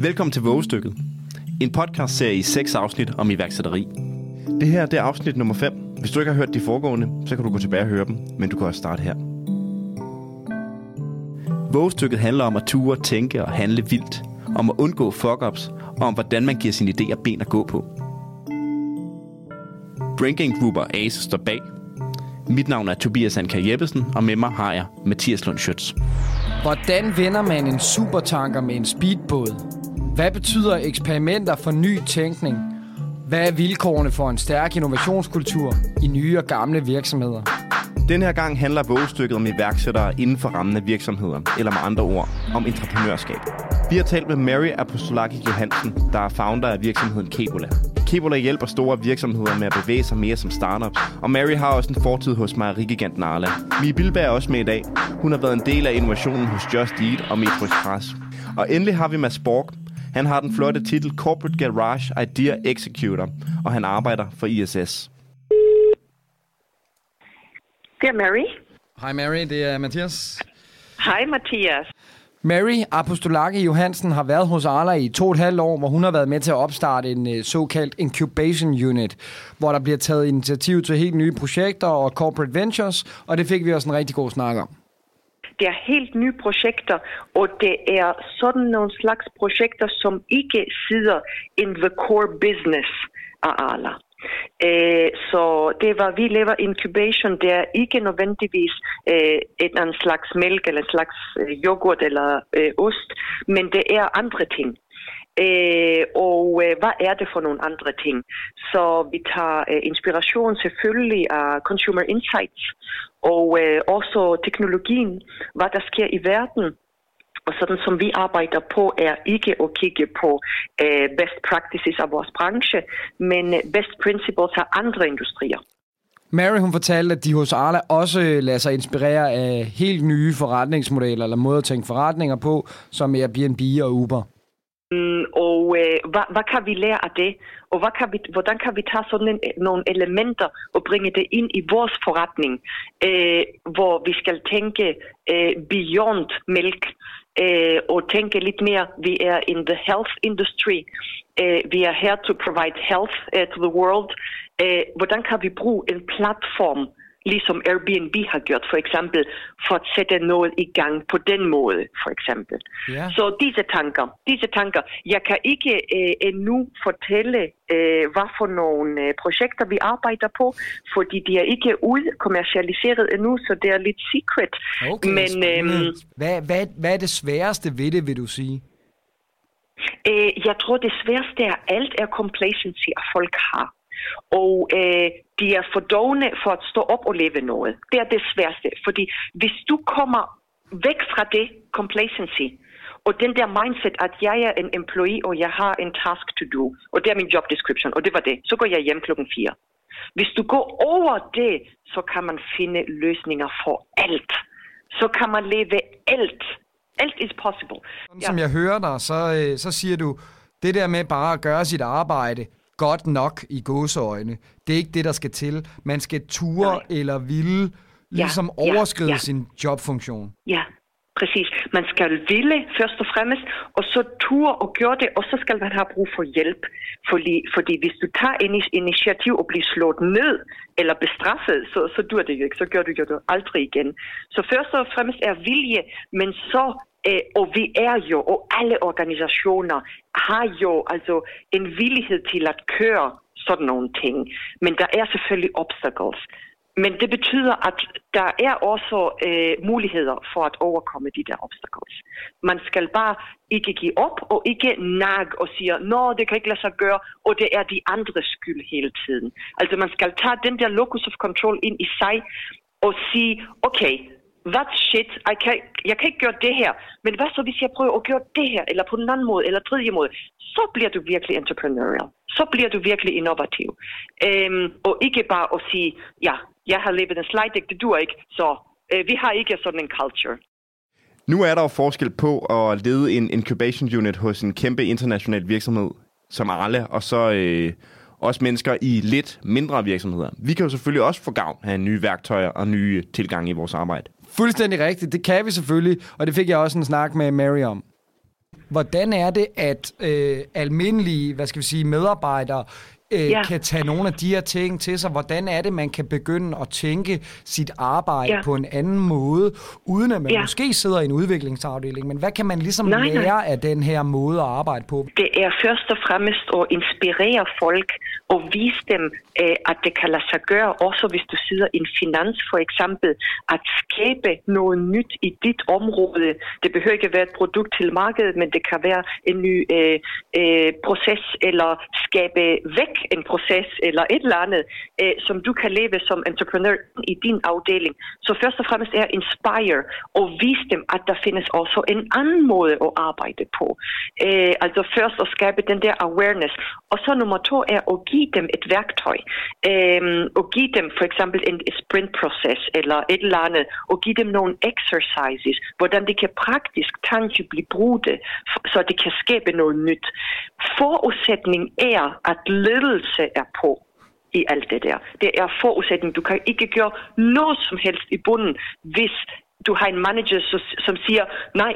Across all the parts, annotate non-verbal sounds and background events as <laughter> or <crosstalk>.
Velkommen til Vågestykket. En podcast-serie i seks afsnit om iværksætteri. Det her det er afsnit nummer 5. Hvis du ikke har hørt de foregående, så kan du gå tilbage og høre dem, men du kan også starte her. Vågestykket handler om at ture, tænke og handle vildt. Om at undgå fuck-ups, og om hvordan man giver sine idéer ben at gå på. Brain Group og Ace står bag. Mit navn er Tobias Anker Jeppesen, og med mig har jeg Mathias Lund Schütz. Hvordan vender man en supertanker med en speedbåd? Hvad betyder eksperimenter for ny tænkning? Hvad er vilkårene for en stærk innovationskultur i nye og gamle virksomheder? Den her gang handler vågestykket om iværksættere inden for rammen af virksomheder, eller med andre ord, om entreprenørskab. Vi har talt med Mary Apostolaki Johansen, der er founder af virksomheden Kebola. Kebola hjælper store virksomheder med at bevæge sig mere som startups, og Mary har også en fortid hos mejerigiganten Arla. Mie Bilberg er også med i dag. Hun har været en del af innovationen hos Just Eat og Metro Express. Og endelig har vi Mads Borg. Han har den flotte titel Corporate Garage Idea Executor, og han arbejder for ISS. Det er Mary. Hej Mary, det er Mathias. Hej Mathias. Mary Apostolaki Johansen har været hos Arla i to og et halvt år, hvor hun har været med til at opstarte en øh, såkaldt incubation unit, hvor der bliver taget initiativ til helt nye projekter og corporate ventures, og det fik vi også en rigtig god snak om. Det er helt nye projekter, og det er sådan nogle slags projekter, som ikke sidder in the core business af Arla. Øh, så det var, vi laver incubation, det er ikke nødvendigvis øh, et andet slags mælk eller en slags øh, yoghurt eller øh, ost, men det er andre ting. Øh, og øh, hvad er det for nogle andre ting? Så vi tager øh, inspiration selvfølgelig af consumer insights og øh, også teknologien, hvad der sker i verden, og sådan som vi arbejder på, er ikke at kigge på øh, best practices af vores branche, men øh, best principles af andre industrier. Mary hun fortalte, at de hos Arla også lader sig inspirere af helt nye forretningsmodeller eller måder at tænke forretninger på, som Airbnb og Uber. Mm, og øh, hvad, hvad kan vi lære af det? Og hvad kan vi, hvordan kan vi tage sådan en, nogle elementer og bringe det ind i vores forretning, øh, hvor vi skal tænke øh, beyond mælk, øh, og tænke lidt mere, vi er in the health industry, øh, vi er her to provide health uh, to the world. Øh, hvordan kan vi bruge en platform, ligesom Airbnb har gjort for eksempel, for at sætte noget i gang på den måde, for eksempel. Ja. Så disse tanker, disse tanker, jeg kan ikke øh, endnu fortælle, øh, hvad for nogle øh, projekter vi arbejder på, fordi de er ikke ud kommercialiseret endnu, så det er lidt secret. Okay, Men øhm, hvad, hvad, hvad er det sværeste ved det, vil du sige? Øh, jeg tror, det sværeste er, alt er complacency, at folk har. Og øh, de er for dogne for at stå op og leve noget. Det er det sværeste. Fordi hvis du kommer væk fra det complacency, og den der mindset, at jeg er en employee, og jeg har en task to do, og det er min job description, og det var det, så går jeg hjem klokken 4. Hvis du går over det, så kan man finde løsninger for alt. Så kan man leve alt. Alt is possible. Sådan som jeg hører dig, så, øh, så siger du, det der med bare at gøre sit arbejde godt nok i gåseøjne, det er ikke det, der skal til. Man skal ture Nej. eller ville ligesom ja, overskride ja. sin jobfunktion. Ja, præcis. Man skal ville først og fremmest, og så ture og gøre det, og så skal man have brug for hjælp. Fordi, fordi hvis du tager en initiativ og bliver slået ned eller bestraffet, så, så dur det jo ikke. Så gør du jo det aldrig igen. Så først og fremmest er vilje, men så Øh, og vi er jo, og alle organisationer har jo altså en villighed til at køre sådan nogle ting. Men der er selvfølgelig obstacles. Men det betyder, at der er også øh, muligheder for at overkomme de der obstacles. Man skal bare ikke give op og ikke nag og sige, nå, det kan ikke lade sig gøre, og det er de andres skyld hele tiden. Altså man skal tage den der locus of control ind i sig og sige, okay, that's shit, I kan, jeg kan ikke gøre det her, men hvad så hvis jeg prøver at gøre det her, eller på den anden måde, eller tredje måde, så bliver du virkelig entrepreneurial. Så bliver du virkelig innovativ. Øhm, og ikke bare at sige, ja, jeg har levet en slide deck, det du ikke, så øh, vi har ikke sådan en culture. Nu er der jo forskel på at lede en incubation unit hos en kæmpe international virksomhed som Arle, og så øh, også mennesker i lidt mindre virksomheder. Vi kan jo selvfølgelig også få gavn af nye værktøjer og nye tilgange i vores arbejde. Fuldstændig rigtigt, det kan vi selvfølgelig, og det fik jeg også en snak med Mary om. Hvordan er det, at øh, almindelige, hvad skal vi sige, medarbejdere øh, ja. kan tage nogle af de her ting til sig. Hvordan er det, man kan begynde at tænke sit arbejde ja. på en anden måde, uden at man ja. måske sidder i en udviklingsafdeling? Men hvad kan man ligesom nej, lære nej. af den her måde at arbejde på? Det er først og fremmest at inspirere folk og vise dem, Øh, at det kan lade sig gøre, også hvis du sidder i en finans for eksempel, at skabe noget nyt i dit område. Det behøver ikke være et produkt til markedet, men det kan være en ny øh, øh, proces eller skabe væk en proces eller et eller andet, øh, som du kan leve som entreprenør i din afdeling. Så først og fremmest er inspire og vise dem, at der findes også en anden måde at arbejde på. Øh, altså først at skabe den der awareness. Og så nummer to er at give dem et værktøj. Øh, og give dem for eksempel en sprint-proces eller et eller andet. Og give dem nogle exercises, hvordan de kan praktisk, tangibly bruge det, så de kan skabe noget nyt. Forudsætning er, at ledelse er på i alt det der. Det er forudsætning. Du kan ikke gøre noget som helst i bunden, hvis du har en manager, som siger, nej,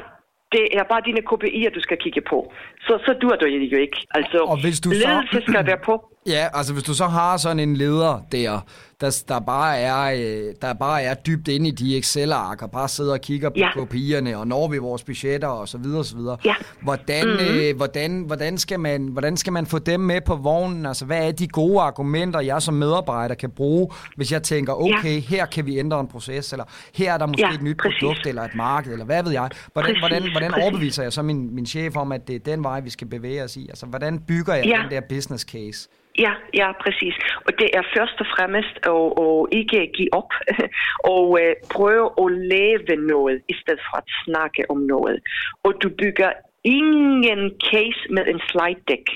det er bare dine KPI'er, du skal kigge på. Så, så dur du jo ikke. Altså, og hvis du ledelse så... skal være på. Ja, altså hvis du så har sådan en leder der, der, der, bare er, øh, der bare er dybt inde i de Excel-ark, og bare sidder og kigger på ja. kopierne, og når vi vores budgetter, og så videre, og så videre. Ja. Hvordan, mm-hmm. øh, hvordan, hvordan, skal man, hvordan skal man få dem med på vognen? Altså, hvad er de gode argumenter, jeg som medarbejder kan bruge, hvis jeg tænker, okay, ja. her kan vi ændre en proces, eller her er der måske ja, et nyt præcis. produkt, eller et marked, eller hvad ved jeg. Hvordan, præcis, hvordan, hvordan præcis. overbeviser jeg så min, min chef om, at det er den vej, vi skal bevæge os i? Altså, hvordan bygger jeg ja. den der business case? Ja, ja, præcis. Og det er først og fremmest at, at ikke give op <laughs> og uh, prøve at lave noget, i stedet for at snakke om noget. Og du bygger ingen case med en slide deck.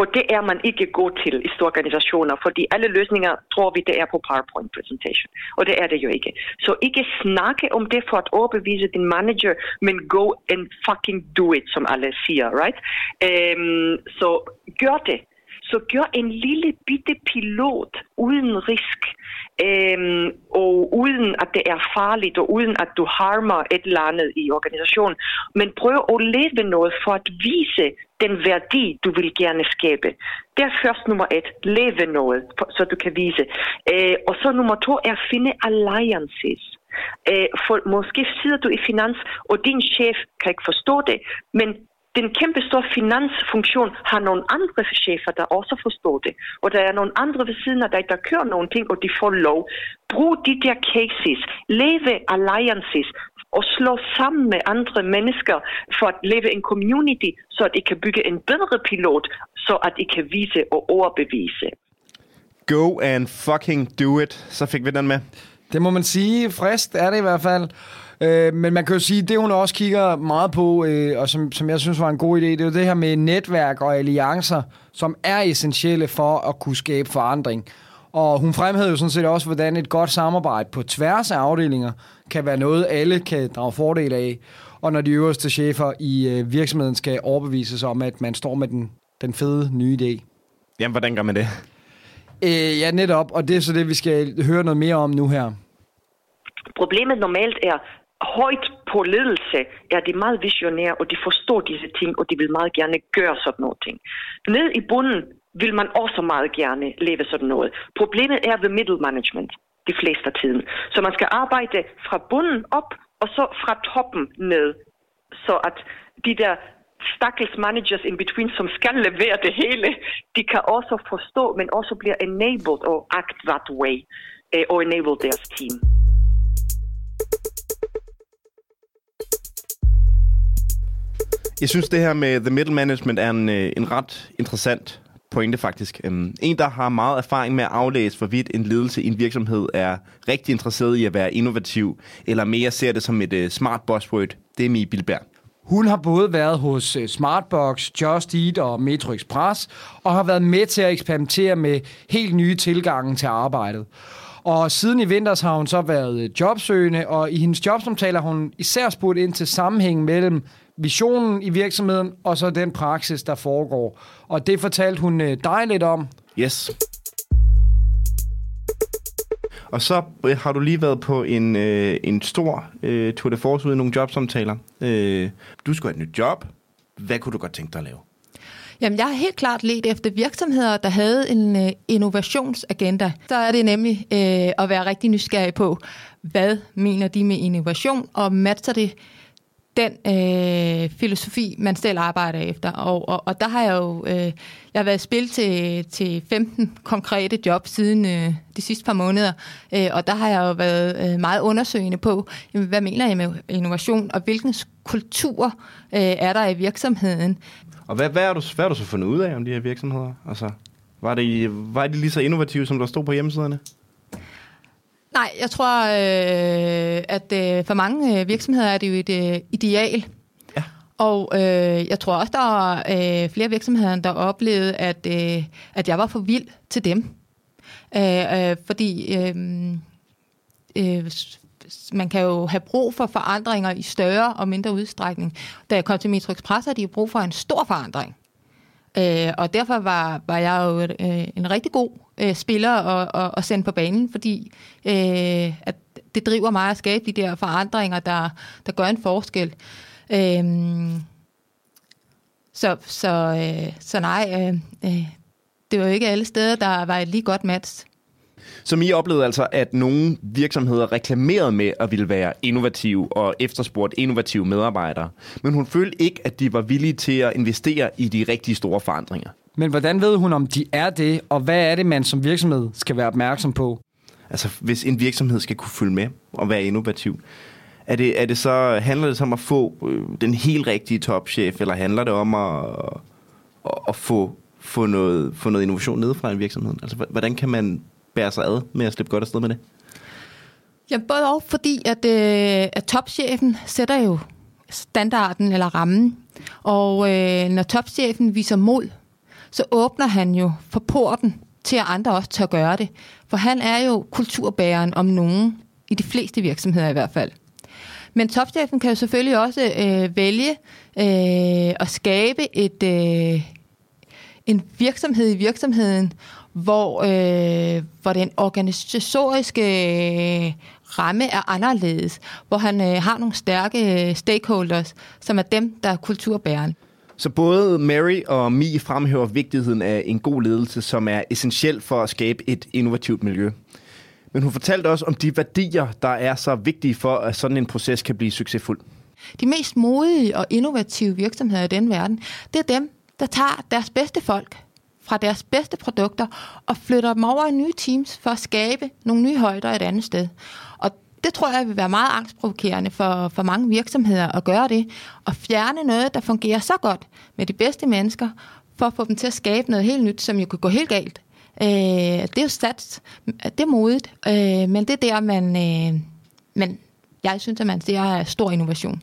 Og det er man ikke god til i store organisationer, fordi alle løsninger tror vi, det er på PowerPoint presentation. Og det er det jo ikke. Så ikke snakke om det for at overbevise din manager, men go and fucking do it, som alle siger, right? Um, så gør det så gør en lille bitte pilot uden risk, øhm, og uden at det er farligt, og uden at du harmer et eller andet i organisationen. Men prøv at leve noget for at vise den værdi, du vil gerne skabe. Det er først nummer et, leve noget, så du kan vise. Øh, og så nummer to er at finde alliances. Øh, for måske sidder du i finans, og din chef kan ikke forstå det, men den kæmpe store finansfunktion har nogle andre chefer, der også forstår det. Og der er nogle andre ved siden af dig, der kører nogle ting, og de får lov. Brug de der cases. Leve alliances og slå sammen med andre mennesker for at leve en community, så at I kan bygge en bedre pilot, så at I kan vise og overbevise. Go and fucking do it. Så fik vi den med. Det må man sige. Frist er det i hvert fald. Øh, men man kan jo sige, det hun også kigger meget på, øh, og som, som jeg synes var en god idé, det er jo det her med netværk og alliancer, som er essentielle for at kunne skabe forandring. Og hun fremhævede jo sådan set også, hvordan et godt samarbejde på tværs af afdelinger kan være noget, alle kan drage fordel af. Og når de øverste chefer i øh, virksomheden skal overbevises om, at man står med den, den fede nye idé. Jamen, hvordan gør man det? Øh, ja, netop. Og det er så det, vi skal høre noget mere om nu her. Problemet normalt er, højt på ledelse er de meget visionære, og de forstår disse ting, og de vil meget gerne gøre sådan noget ting. Ned i bunden vil man også meget gerne leve sådan noget. Problemet er the middle management de fleste af tiden. Så man skal arbejde fra bunden op, og så fra toppen ned, så at de der stakkels managers in between, som skal levere det hele, de kan også forstå, men også bliver enabled og act that way, eh, og enable deres team. Jeg synes, det her med The Middle Management er en, øh, en ret interessant pointe faktisk. Um, en, der har meget erfaring med at aflæse, hvorvidt en ledelse i en virksomhed er rigtig interesseret i at være innovativ, eller mere ser det som et uh, smart buzzword, det er Mie Bilberg. Hun har både været hos øh, Smartbox, Just Eat og Metro Express, og har været med til at eksperimentere med helt nye tilgange til arbejdet. Og siden i vinters har hun så været jobsøgende, og i hendes jobsamtaler har hun især spurgt ind til sammenhængen mellem visionen i virksomheden, og så den praksis, der foregår. Og det fortalte hun øh, dig lidt om. Yes. Og så øh, har du lige været på en, øh, en stor øh, Tour de Force ude i nogle jobsamtaler. Øh, du skulle have et nyt job. hvad kunne du godt tænke dig at lave? Jamen, jeg har helt klart let efter virksomheder, der havde en øh, innovationsagenda. Så er det nemlig øh, at være rigtig nysgerrig på, hvad mener de med innovation, og matcher det den øh, filosofi, man selv arbejder efter. Og, og, og der har jeg jo øh, jeg har været i spil til, til 15 konkrete job siden øh, de sidste par måneder, øh, og der har jeg jo været øh, meget undersøgende på, jamen, hvad mener jeg med innovation, og hvilken kultur øh, er der i virksomheden. Og hvad, hvad, er du, hvad har du så fundet ud af om de her virksomheder? Altså, var, det, var de lige så innovative, som der stod på hjemmesiderne? Nej, jeg tror, øh, at øh, for mange øh, virksomheder er det jo et øh, ideal. Ja. Og øh, jeg tror også, der er øh, flere virksomheder, der oplevede, at, øh, at jeg var for vild til dem. Øh, øh, fordi øh, øh, man kan jo have brug for forandringer i større og mindre udstrækning. Da jeg kom til Metro Express, havde de brug for en stor forandring. Øh, og derfor var, var jeg jo øh, en rigtig god øh, spiller at, at, at sende på banen, fordi øh, at det driver mig at skabe de der forandringer, der, der gør en forskel. Øh, så, så, øh, så nej, øh, øh, det var jo ikke alle steder, der var et lige godt match. Som I oplevede altså, at nogle virksomheder reklamerede med at ville være innovative og efterspurgt innovative medarbejdere. Men hun følte ikke, at de var villige til at investere i de rigtig store forandringer. Men hvordan ved hun, om de er det, og hvad er det, man som virksomhed skal være opmærksom på? Altså, hvis en virksomhed skal kunne følge med og være innovativ, er det, er det så, handler det så om at få øh, den helt rigtige topchef, eller handler det om at, at, at få, få, noget, få noget innovation ned fra en virksomhed? Altså, hvordan kan man bære sig ad med at slippe godt afsted med det? Ja, både og, fordi at, øh, at topchefen sætter jo standarden eller rammen. Og øh, når topchefen viser mod, så åbner han jo for porten til, at andre også tør gøre det. For han er jo kulturbæreren om nogen, i de fleste virksomheder i hvert fald. Men topchefen kan jo selvfølgelig også øh, vælge øh, at skabe et, øh, en virksomhed i virksomheden, hvor, øh, hvor den organisatoriske øh, ramme er anderledes, hvor han øh, har nogle stærke øh, stakeholders, som er dem, der er kulturbæreren. Så både Mary og Mi fremhæver vigtigheden af en god ledelse, som er essentiel for at skabe et innovativt miljø. Men hun fortalte også om de værdier, der er så vigtige for, at sådan en proces kan blive succesfuld. De mest modige og innovative virksomheder i den verden, det er dem, der tager deres bedste folk fra deres bedste produkter og flytter dem over i nye teams for at skabe nogle nye højder et andet sted. Og det tror jeg vil være meget angstprovokerende for, for mange virksomheder at gøre det, og fjerne noget, der fungerer så godt med de bedste mennesker, for at få dem til at skabe noget helt nyt, som jo kan gå helt galt. Øh, det er jo stats, det er modigt, øh, men det er der, man, øh, man, jeg synes, at man ser stor innovation.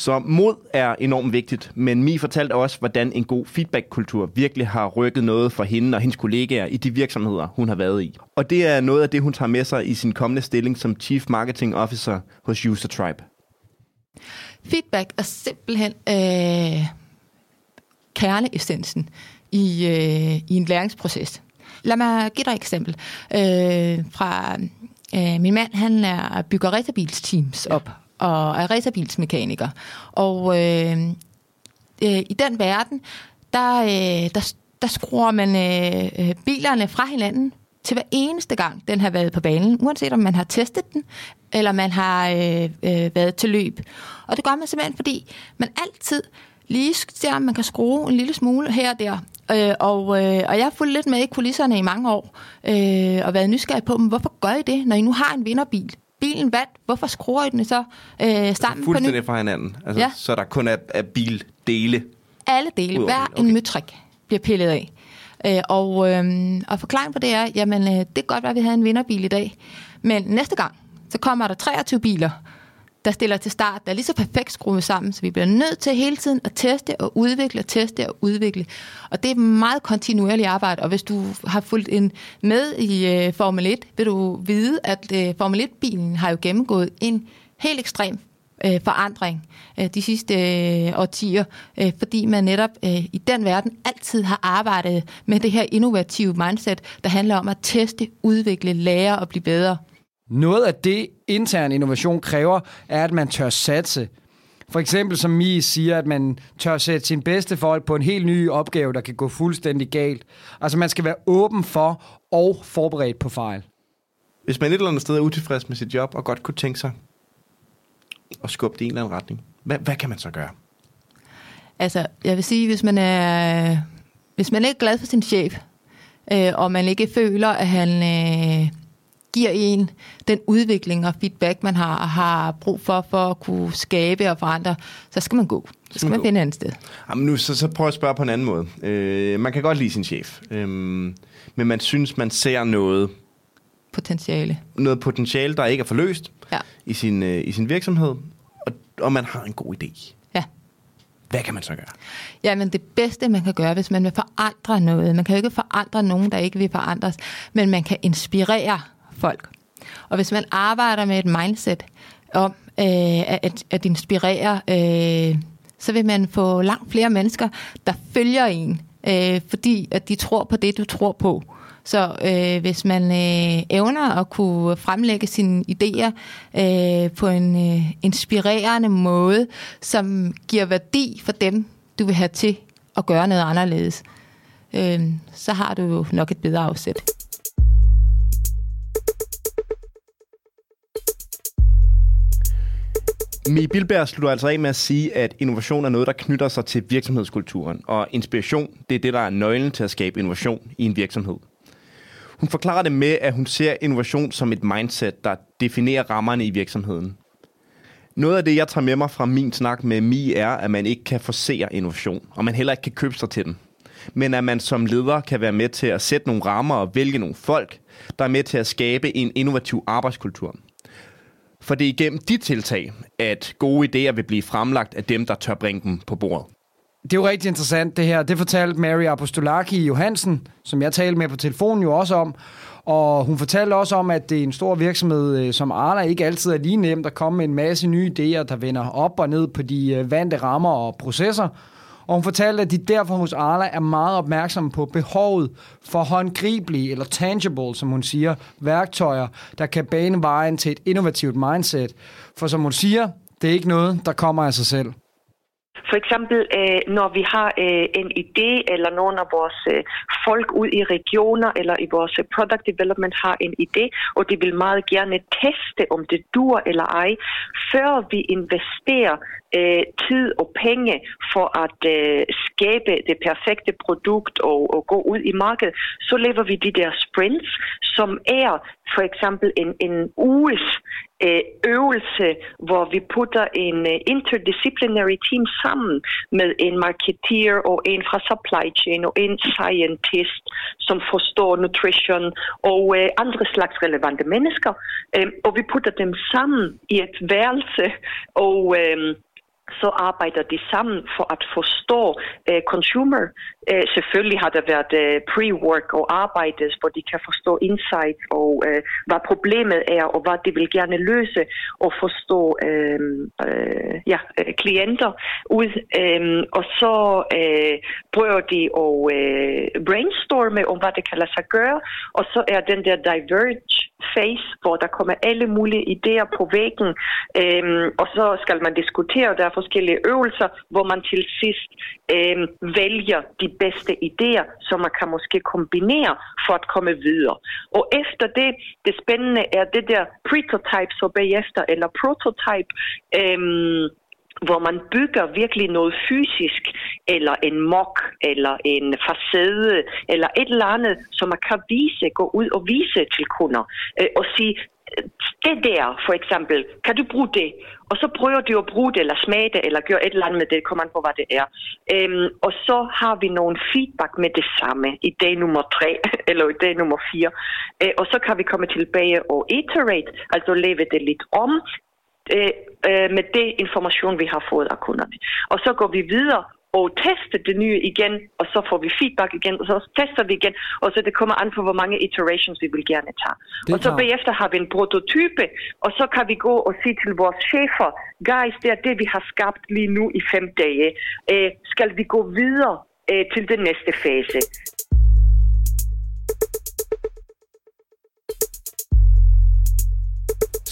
Så mod er enormt vigtigt, men Mi fortalte også, hvordan en god feedbackkultur virkelig har rykket noget for hende og hendes kollegaer i de virksomheder, hun har været i. Og det er noget af det, hun tager med sig i sin kommende stilling som Chief Marketing Officer hos User Tribe. Feedback er simpelthen øh, kerneessensen i, øh, i en læringsproces. Lad mig give dig et eksempel. Øh, fra øh, min mand, han er bygger racerbilsteams op og er racerbilsmekaniker. Og øh, øh, i den verden, der, øh, der, der skruer man øh, øh, bilerne fra hinanden til hver eneste gang, den har været på banen, uanset om man har testet den, eller man har øh, øh, været til løb. Og det gør man simpelthen, fordi man altid lige ser, om man kan skrue en lille smule her og der. Øh, og, øh, og jeg har fulgt lidt med i kulisserne i mange år, øh, og været nysgerrig på, hvorfor gør I det, når I nu har en vinderbil? Bilen vandt, hvorfor skruer I den så øh, sammen på ny? fra hinanden, altså, ja. så der kun er, er bildele? Alle dele, hver okay. en møtrik bliver pillet af. Øh, og, øh, og forklaringen på det er, jamen øh, det kan godt være, at vi havde en vinderbil i dag, men næste gang, så kommer der 23 biler, der stiller til start, der er lige så perfekt skruet sammen, så vi bliver nødt til hele tiden at teste og udvikle, og teste og udvikle. Og det er meget kontinuerligt arbejde, og hvis du har fulgt en med i øh, Formel 1, vil du vide, at øh, Formel 1-bilen har jo gennemgået en helt ekstrem øh, forandring øh, de sidste øh, årtier, øh, fordi man netop øh, i den verden altid har arbejdet med det her innovative mindset, der handler om at teste, udvikle, lære og blive bedre. Noget af det intern innovation kræver, er, at man tør satse. For eksempel som Mi siger, at man tør sætte sin bedste folk på en helt ny opgave, der kan gå fuldstændig galt. Altså man skal være åben for og forberedt på fejl. Hvis man et eller andet sted er utilfreds med sit job og godt kunne tænke sig at skubbe det i en eller anden retning, hvad, hvad kan man så gøre? Altså, jeg vil sige, hvis man er, hvis man er ikke glad for sin chef, øh, og man ikke føler, at han øh, giver en den udvikling og feedback, man har, har brug for, for at kunne skabe og forandre, så skal man gå. Så skal man, man finde et andet sted. Jamen nu, så, så prøv at spørge på en anden måde. Øh, man kan godt lide sin chef, øh, men man synes, man ser noget... Potentiale. Noget potentiale, der ikke er forløst ja. i, sin, øh, i sin virksomhed, og, og man har en god idé. Ja. Hvad kan man så gøre? Jamen det bedste, man kan gøre, hvis man vil forandre noget, man kan jo ikke forandre nogen, der ikke vil forandres, men man kan inspirere folk. Og hvis man arbejder med et mindset om øh, at, at inspirere, øh, så vil man få langt flere mennesker, der følger en, øh, fordi at de tror på det, du tror på. Så øh, hvis man øh, evner at kunne fremlægge sine idéer øh, på en øh, inspirerende måde, som giver værdi for dem, du vil have til at gøre noget anderledes, øh, så har du jo nok et bedre afsæt. Mi Bilberg slutter altså af med at sige, at innovation er noget, der knytter sig til virksomhedskulturen, og inspiration, det er det, der er nøglen til at skabe innovation i en virksomhed. Hun forklarer det med, at hun ser innovation som et mindset, der definerer rammerne i virksomheden. Noget af det, jeg tager med mig fra min snak med Mi, er, at man ikke kan forsere innovation, og man heller ikke kan købe sig til den. Men at man som leder kan være med til at sætte nogle rammer og vælge nogle folk, der er med til at skabe en innovativ arbejdskultur. For det er igennem de tiltag, at gode idéer vil blive fremlagt af dem, der tør bringe dem på bordet. Det er jo rigtig interessant, det her. Det fortalte Mary Apostolaki Johansen, som jeg talte med på telefonen jo også om. Og hun fortalte også om, at det er en stor virksomhed øh, som Arla ikke altid er lige nemt at komme med en masse nye idéer, der vender op og ned på de øh, vante rammer og processer. Og hun fortalte, at de derfor hos Arla er meget opmærksomme på behovet for håndgribelige, eller tangible, som hun siger, værktøjer, der kan bane vejen til et innovativt mindset. For som hun siger, det er ikke noget, der kommer af sig selv. For eksempel, øh, når vi har øh, en idé, eller nogle af vores øh, folk ud i regioner, eller i vores øh, product development har en idé, og de vil meget gerne teste, om det dur eller ej, før vi investerer øh, tid og penge for at øh, skabe det perfekte produkt og, og gå ud i markedet, så laver vi de der sprints, som er for eksempel en, en uges øh, øvelse, hvor vi putter en øh, interdisciplinary team sammen med en marketeer og en fra supply chain og en scientist, som forstår nutrition og øh, andre slags relevante mennesker. Øh, og vi putter dem sammen i et værelse og Øh, så arbejder de sammen for at forstå uh, consumer. Uh, selvfølgelig har der været uh, pre-work og arbejde, hvor de kan forstå insight og uh, hvad problemet er og hvad de vil gerne løse og forstå uh, uh, ja, uh, klienter ud. Um, og så uh, prøver de at uh, brainstorme om, hvad det kan lade sig gøre. Og så er den der diverge face, hvor der kommer alle mulige idéer på væggen, øhm, og så skal man diskutere, og forskellige øvelser, hvor man til sidst øh, vælger de bedste idéer, som man kan måske kombinere for at komme videre. Og efter det, det spændende er det der prototype, så bagefter, eller prototype, øh, hvor man bygger virkelig noget fysisk, eller en mok, eller en facade, eller et eller andet, som man kan vise, gå ud og vise til kunder, øh, og sige, det der, for eksempel, kan du bruge det? Og så prøver du at bruge det, eller smage det, eller gøre et eller andet med det, kommer an på, hvad det er. Øhm, og så har vi nogle feedback med det samme i dag nummer tre, <laughs> eller i dag nummer fire. Øh, og så kan vi komme tilbage og iterate, altså leve det lidt om, øh, øh, med det information, vi har fået af kunderne. Og så går vi videre og tester det nye igen, og så får vi feedback igen, og så tester vi igen, og så det kommer an på, hvor mange iterations vi vil gerne tage. Og så bagefter har vi en prototype, og så kan vi gå og sige til vores chefer, guys, det er det, vi har skabt lige nu i fem dage. Øh, skal vi gå videre øh, til den næste fase?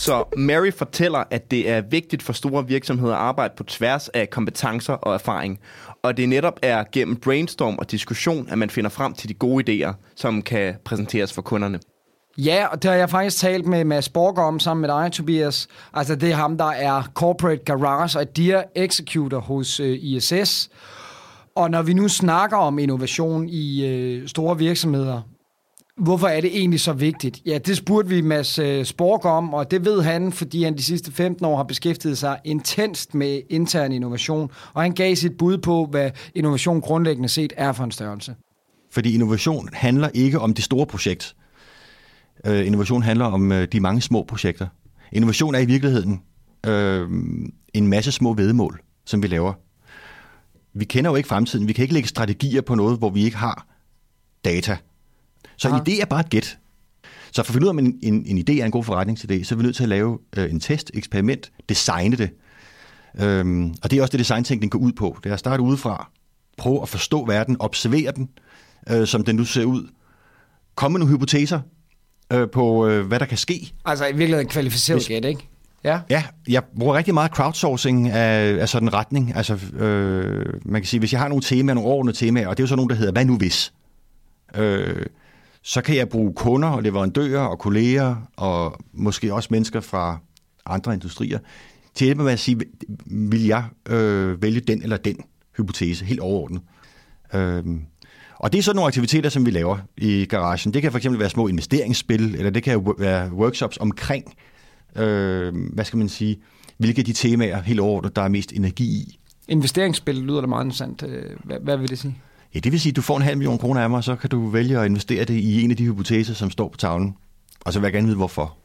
Så Mary fortæller, at det er vigtigt for store virksomheder at arbejde på tværs af kompetencer og erfaring. Og det netop er gennem brainstorm og diskussion, at man finder frem til de gode idéer, som kan præsenteres for kunderne. Ja, og det har jeg faktisk talt med Mads Borger om sammen med dig, Tobias. Altså, det er ham, der er Corporate Garage og Dear Executor hos øh, ISS. Og når vi nu snakker om innovation i øh, store virksomheder, hvorfor er det egentlig så vigtigt? Ja, det spurgte vi Mads øh, Spork om, og det ved han, fordi han de sidste 15 år har beskæftiget sig intenst med intern innovation, og han gav sit bud på, hvad innovation grundlæggende set er for en størrelse. Fordi innovation handler ikke om det store projekt. Øh, innovation handler om øh, de mange små projekter. Innovation er i virkeligheden øh, en masse små vedmål, som vi laver. Vi kender jo ikke fremtiden. Vi kan ikke lægge strategier på noget, hvor vi ikke har data. Så Aha. en idé er bare et gæt. Så for at finde ud af, om en, en, en idé er en god forretningsidé, så er vi nødt til at lave øh, en test, eksperiment, designe det. Øhm, og det er også det, designtænkning går ud på. Det er at starte udefra, prøve at forstå verden, observere den, øh, som den nu ser ud. Komme med nogle hypoteser øh, på, øh, hvad der kan ske. Altså i virkeligheden en kvalificeret gæt, ikke? Ja. ja, jeg bruger rigtig meget crowdsourcing af, af sådan en retning. Altså, øh, man kan sige, hvis jeg har nogle temaer, nogle overordnede temaer, og det er jo sådan nogle, der hedder, hvad nu hvis? Øh, så kan jeg bruge kunder og leverandører og kolleger og måske også mennesker fra andre industrier til at hjælpe med at sige, vil jeg øh, vælge den eller den hypotese helt overordnet. Øh, og det er sådan nogle aktiviteter, som vi laver i garagen. Det kan fx være små investeringsspil, eller det kan være workshops omkring, øh, hvad skal man sige, hvilke af de temaer helt overordnet, der er mest energi i. Investeringsspil lyder da meget interessant. Øh, hvad, hvad vil det sige? Ja, det vil sige, at du får en halv million kroner af mig, så kan du vælge at investere det i en af de hypoteser, som står på tavlen. Og så vil jeg gerne vide, hvorfor.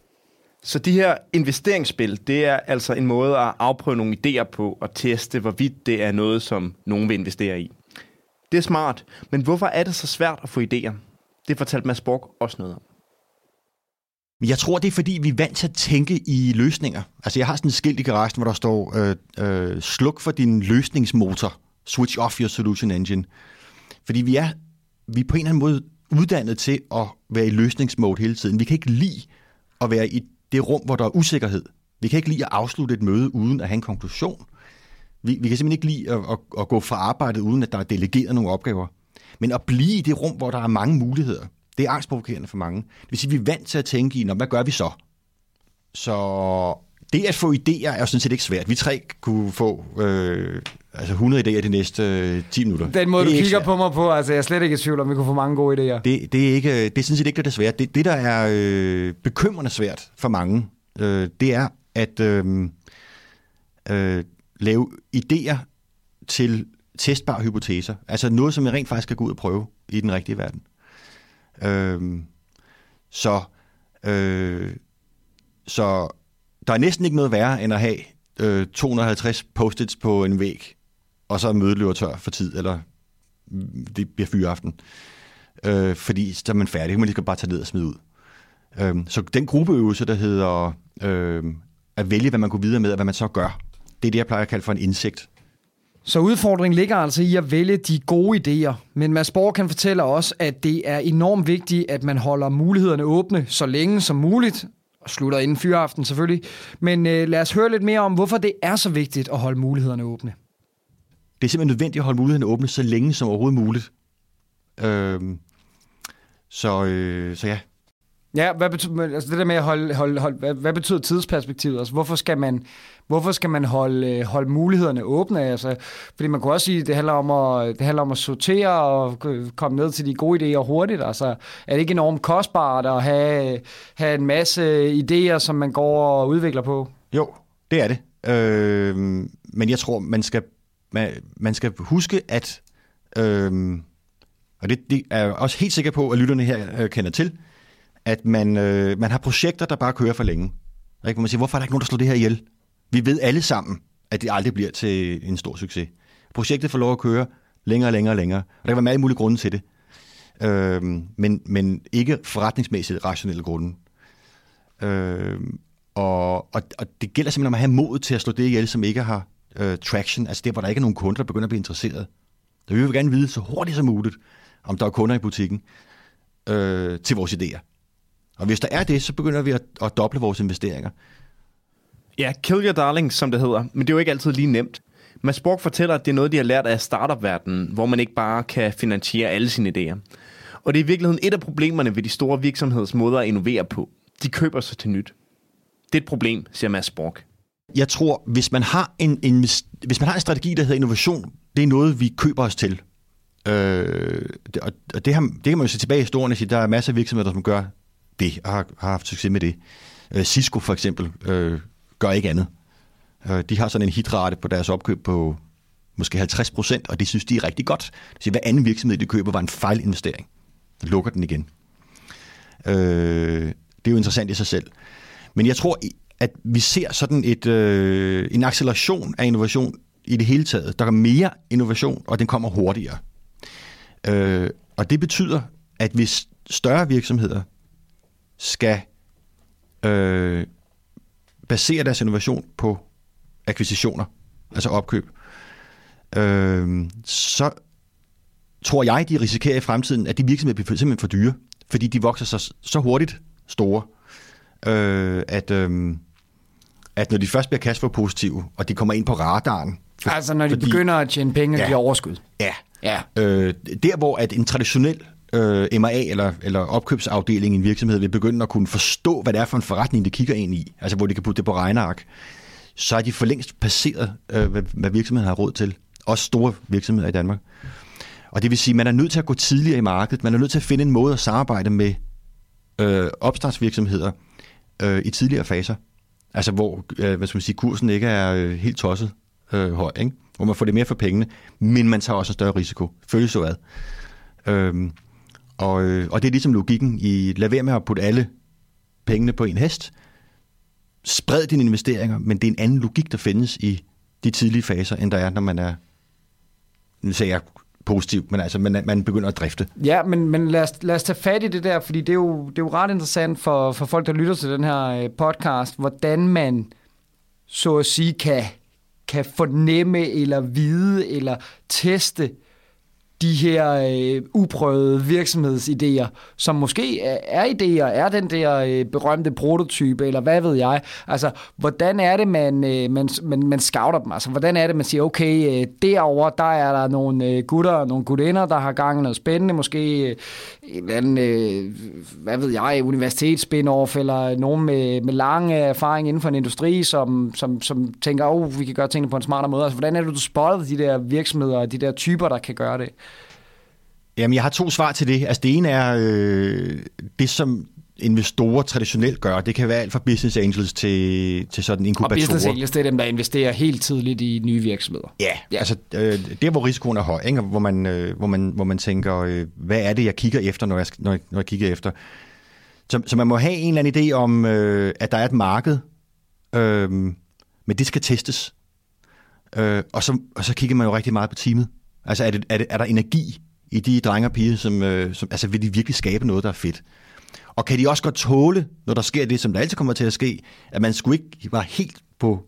Så de her investeringsspil, det er altså en måde at afprøve nogle idéer på og teste, hvorvidt det er noget, som nogen vil investere i. Det er smart, men hvorfor er det så svært at få idéer? Det fortalte Mads Borg også noget om. Jeg tror, det er fordi, vi er vant til at tænke i løsninger. Altså, jeg har sådan et skilt i garagen, hvor der står, øh, øh, sluk for din løsningsmotor, switch off your solution engine. Fordi vi er, vi er på en eller anden måde uddannet til at være i løsningsmode hele tiden. Vi kan ikke lide at være i det rum, hvor der er usikkerhed. Vi kan ikke lide at afslutte et møde uden at have en konklusion. Vi, vi kan simpelthen ikke lide at, at, at gå fra arbejdet, uden at der er delegeret nogle opgaver. Men at blive i det rum, hvor der er mange muligheder, det er angstprovokerende for mange. Det vil sige, at vi er vant til at tænke i, hvad gør vi så? Så det at få idéer er jo sådan set ikke svært. Vi tre kunne få øh, altså 100 idéer de næste øh, 10 minutter. Den måde, du kigger på mig på, altså jeg er slet ikke i tvivl om, vi kunne få mange gode idéer. Det, det, er, ikke, det er sådan set ikke det, svært. Det, det, der er øh, bekymrende svært for mange, øh, det er at øh, øh, lave idéer til testbare hypoteser. Altså noget, som jeg rent faktisk kan gå ud og prøve i den rigtige verden. Øh, så, øh, så der er næsten ikke noget værre, end at have øh, 250 post-its på en væg, og så mødet løber tør for tid, eller det bliver fyreaften. Øh, fordi så er man færdig, man lige skal bare tage ned og smide ud. Øh, så den gruppeøvelse, der hedder øh, at vælge, hvad man går videre med, og hvad man så gør, det er det, jeg plejer at kalde for en indsigt. Så udfordringen ligger altså i at vælge de gode idéer. Men Mads Borg kan fortælle os, at det er enormt vigtigt, at man holder mulighederne åbne så længe som muligt, og slutter inden fyraften selvfølgelig. Men øh, lad os høre lidt mere om, hvorfor det er så vigtigt at holde mulighederne åbne. Det er simpelthen nødvendigt at holde mulighederne åbne så længe som overhovedet muligt. Øh, så, øh, så ja, Ja, hvad betyder, altså det der med at holde, holde, holde hvad, hvad betyder tidsperspektivet? Altså, hvorfor skal man, hvorfor skal man holde, øh, holde mulighederne åbne? Altså, fordi man kunne også sige, at det handler om at, det handler om at sortere og komme ned til de gode idéer hurtigt. Altså, er det ikke enormt kostbart at have, have en masse idéer, som man går og udvikler på? Jo, det er det. Øh, men jeg tror, man skal, man, man skal huske, at, øh, og det, det er jeg også helt sikker på, at lytterne her øh, kender til, at man, øh, man har projekter, der bare kører for længe. Ikke? Man siger, hvorfor er der ikke nogen, der slår det her ihjel? Vi ved alle sammen, at det aldrig bliver til en stor succes. Projektet får lov at køre længere og længere og længere. Og der kan være mange mulige grunde til det. Øh, men, men ikke forretningsmæssigt rationelle grunde. Øh, og, og, og det gælder simpelthen om at have mod til at slå det ihjel, som ikke har øh, traction. Altså der, hvor der ikke er nogen kunder, der begynder at blive interesseret. Så vi vil gerne vide så hurtigt som muligt, om der er kunder i butikken øh, til vores idéer. Og hvis der er det, så begynder vi at, at doble vores investeringer. Ja, kill your darlings, som det hedder. Men det er jo ikke altid lige nemt. Mads Borg fortæller, at det er noget, de har lært af startup-verdenen, hvor man ikke bare kan finansiere alle sine idéer. Og det er i virkeligheden et af problemerne ved de store virksomheders måder at innovere på. De køber sig til nyt. Det er et problem, siger Mads Borg. Jeg tror, hvis man har en, en, hvis man har en strategi, der hedder innovation, det er noget, vi køber os til. Øh, og og det, har, det kan man jo se tilbage i historien og sige, der er masser af virksomheder, som gør det, og har, har haft succes med det. Øh, Cisco for eksempel øh, gør ikke andet. Øh, de har sådan en hitrate på deres opkøb på måske 50 procent, og det synes de er rigtig godt. Så hver anden virksomhed, de køber, var en fejlinvestering. Så lukker den igen. Øh, det er jo interessant i sig selv. Men jeg tror, at vi ser sådan et, øh, en acceleration af innovation i det hele taget. Der er mere innovation, og den kommer hurtigere. Øh, og det betyder, at hvis større virksomheder skal øh, basere deres innovation på akquisitioner, altså opkøb, øh, så tror jeg, de risikerer i fremtiden, at de virksomheder bliver simpelthen for dyre, fordi de vokser så, så hurtigt store, øh, at, øh, at når de først bliver cashflow positive, og de kommer ind på radaren... For, altså når de fordi, begynder at tjene penge, ja, de overskud. Ja. ja. Øh, der hvor at en traditionel øh, MA eller, eller opkøbsafdeling i en virksomhed vil begynde at kunne forstå, hvad det er for en forretning, de kigger ind i, altså hvor de kan putte det på regneark, så er de for længst passeret, øh, hvad, hvad virksomheden har råd til. Også store virksomheder i Danmark. Og det vil sige, at man er nødt til at gå tidligere i markedet. Man er nødt til at finde en måde at samarbejde med øh, opstartsvirksomheder øh, i tidligere faser. Altså hvor øh, hvad skal man sige, kursen ikke er øh, helt tosset øh, høj, ikke? hvor man får det mere for pengene, men man tager også en større risiko. Føles så ad. Øhm, og, øh, og det er ligesom logikken i, lad være med at putte alle pengene på en hest. Spred dine investeringer, men det er en anden logik, der findes i de tidlige faser, end der er, når man er, nu sagde jeg positivt, men altså man, man begynder at drifte. Ja, men, men lad, os, lad os tage fat i det der, fordi det er jo, det er jo ret interessant for, for folk, der lytter til den her øh, podcast, hvordan man så at sige kan, kan fornemme eller vide eller teste de her øh, uprøvede virksomhedsidéer, som måske er, idéer, er den der øh, berømte prototype, eller hvad ved jeg. Altså, hvordan er det, man, øh, man, man, man scouter dem? Altså, hvordan er det, man siger, okay, øh, derover der er der nogle øh, gutter og nogle gutinder, der har gang i noget spændende, måske øh, en anden, øh, hvad ved jeg, universitetsspin-off, eller nogen med, med lang øh, erfaring inden for en industri, som, som, som tænker, oh, vi kan gøre tingene på en smartere måde. Altså, hvordan er det, du spotter de der virksomheder og de der typer, der kan gøre det? Jamen, jeg har to svar til det. Altså, det ene er øh, det, som investorer traditionelt gør. Det kan være alt fra business angels til, til sådan inkubatorer. Og business angels, det er dem, der investerer helt tidligt i nye virksomheder. Ja, ja. altså øh, der, hvor risikoen er høj, ikke? Hvor, man, øh, hvor, man, hvor man tænker, øh, hvad er det, jeg kigger efter, når jeg, når jeg, når jeg kigger efter. Så, så man må have en eller anden idé om, øh, at der er et marked, øh, men det skal testes. Øh, og, så, og så kigger man jo rigtig meget på teamet. Altså er, det, er, det, er der energi i de drenge og piger, som, øh, som altså vil de virkelig skabe noget, der er fedt. Og kan de også godt tåle, når der sker det, som der altid kommer til at ske, at man skulle ikke var helt på,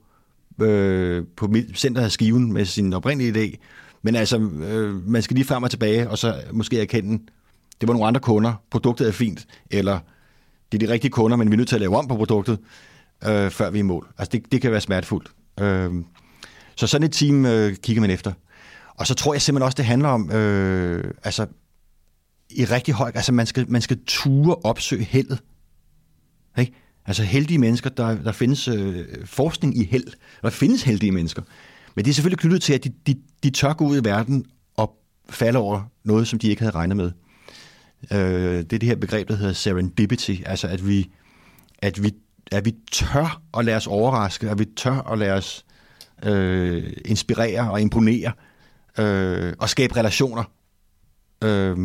øh, på centret af skiven med sin oprindelige idé, men altså, øh, man skal lige frem og tilbage, og så måske erkende, det var nogle andre kunder, produktet er fint, eller det er de rigtige kunder, men vi er nødt til at lave om på produktet, øh, før vi er i mål. Altså, det, det kan være smertefuldt. Øh, så sådan et team øh, kigger man efter. Og så tror jeg simpelthen også, det handler om, øh, altså i rigtig høj, altså man skal, man skal ture opsøge heldet. Ikke? Altså heldige mennesker, der, der findes øh, forskning i held. Der findes heldige mennesker. Men det er selvfølgelig knyttet til, at de, de, de tør gå ud i verden og falde over noget, som de ikke havde regnet med. Øh, det er det her begreb, der hedder serendipity, altså at vi, at vi, at vi tør at lade os overraske, at vi tør at lade os øh, inspirere og imponere øh, og skabe relationer. Øh,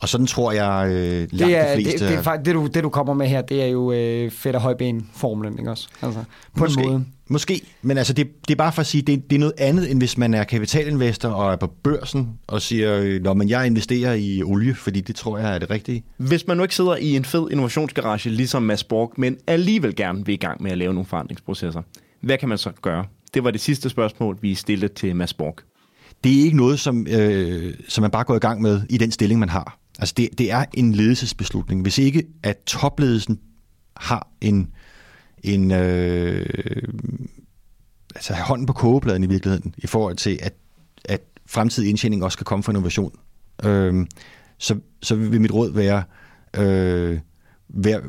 og sådan tror jeg øh, langt det er, de fleste... Det, det, er, det, du, det, du kommer med her, det er jo øh, fedt og højben-formlen, ikke også? Altså, på måske, en måde. Måske, men altså det, det er bare for at sige, det, det er noget andet, end hvis man er kapitalinvestor og er på børsen og siger, når man jeg investerer i olie, fordi det tror jeg er det rigtige. Hvis man nu ikke sidder i en fed innovationsgarage, ligesom Mads Borg, men alligevel gerne vil i gang med at lave nogle forandringsprocesser, hvad kan man så gøre? Det var det sidste spørgsmål, vi stillede til Mads Borg det er ikke noget, som, øh, som man bare går i gang med i den stilling, man har. Altså det, det er en ledelsesbeslutning. Hvis ikke at topledelsen har en, en øh, altså have hånden på kogepladen i virkeligheden, i forhold til, at, at fremtidig indtjening også skal komme fra innovation. Øh, så, så vil mit råd være, øh, vær,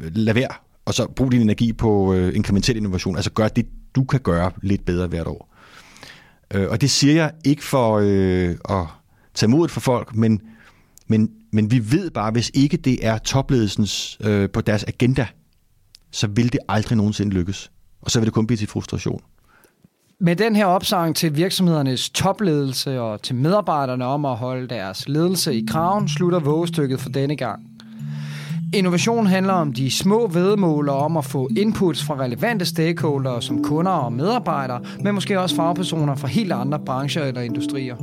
lad være, og så brug din energi på øh, inkrementel innovation. Altså gør det, du kan gøre lidt bedre hvert år. Øh, og det siger jeg ikke for øh, at tage modet for folk, men, men, men vi ved bare, hvis ikke det er topledelsens øh, på deres agenda, så vil det aldrig nogensinde lykkes. Og så vil det kun blive til frustration. Med den her opsang til virksomhedernes topledelse og til medarbejderne om at holde deres ledelse i kraven, slutter vågestykket for denne gang. Innovation handler om de små vedmål og om at få inputs fra relevante stakeholdere som kunder og medarbejdere, men måske også fagpersoner fra helt andre brancher eller industrier.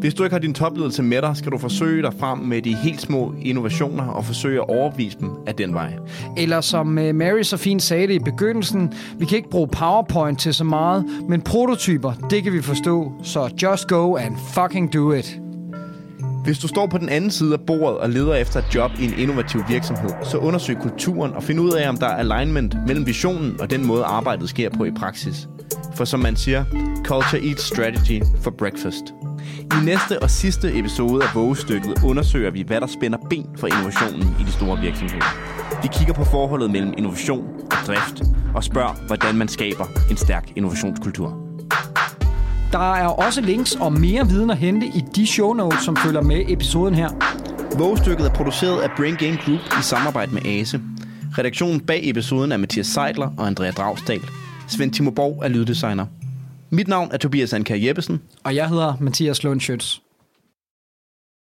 Hvis du ikke har din topledelse med dig, skal du forsøge dig frem med de helt små innovationer og forsøge at overbevise dem af den vej. Eller som øh, Mary så fint sagde det i begyndelsen, vi kan ikke bruge PowerPoint til så meget, men prototyper, det kan vi forstå. Så just go and fucking do it. Hvis du står på den anden side af bordet og leder efter et job i en innovativ virksomhed, så undersøg kulturen og find ud af, om der er alignment mellem visionen og den måde, arbejdet sker på i praksis. For som man siger, culture eats strategy for breakfast. I næste og sidste episode af Vågestykket undersøger vi, hvad der spænder ben for innovationen i de store virksomheder. Vi kigger på forholdet mellem innovation og drift og spørger, hvordan man skaber en stærk innovationskultur. Der er også links og mere viden at hente i de show notes, som følger med episoden her. Vågestykket er produceret af Brain Game Group i samarbejde med ASE. Redaktionen bag episoden er Mathias Seidler og Andrea Dragsdal. Svend Timo Borg er lyddesigner. Mit navn er Tobias Anker Jeppesen. Og jeg hedder Mathias Lundschøtz.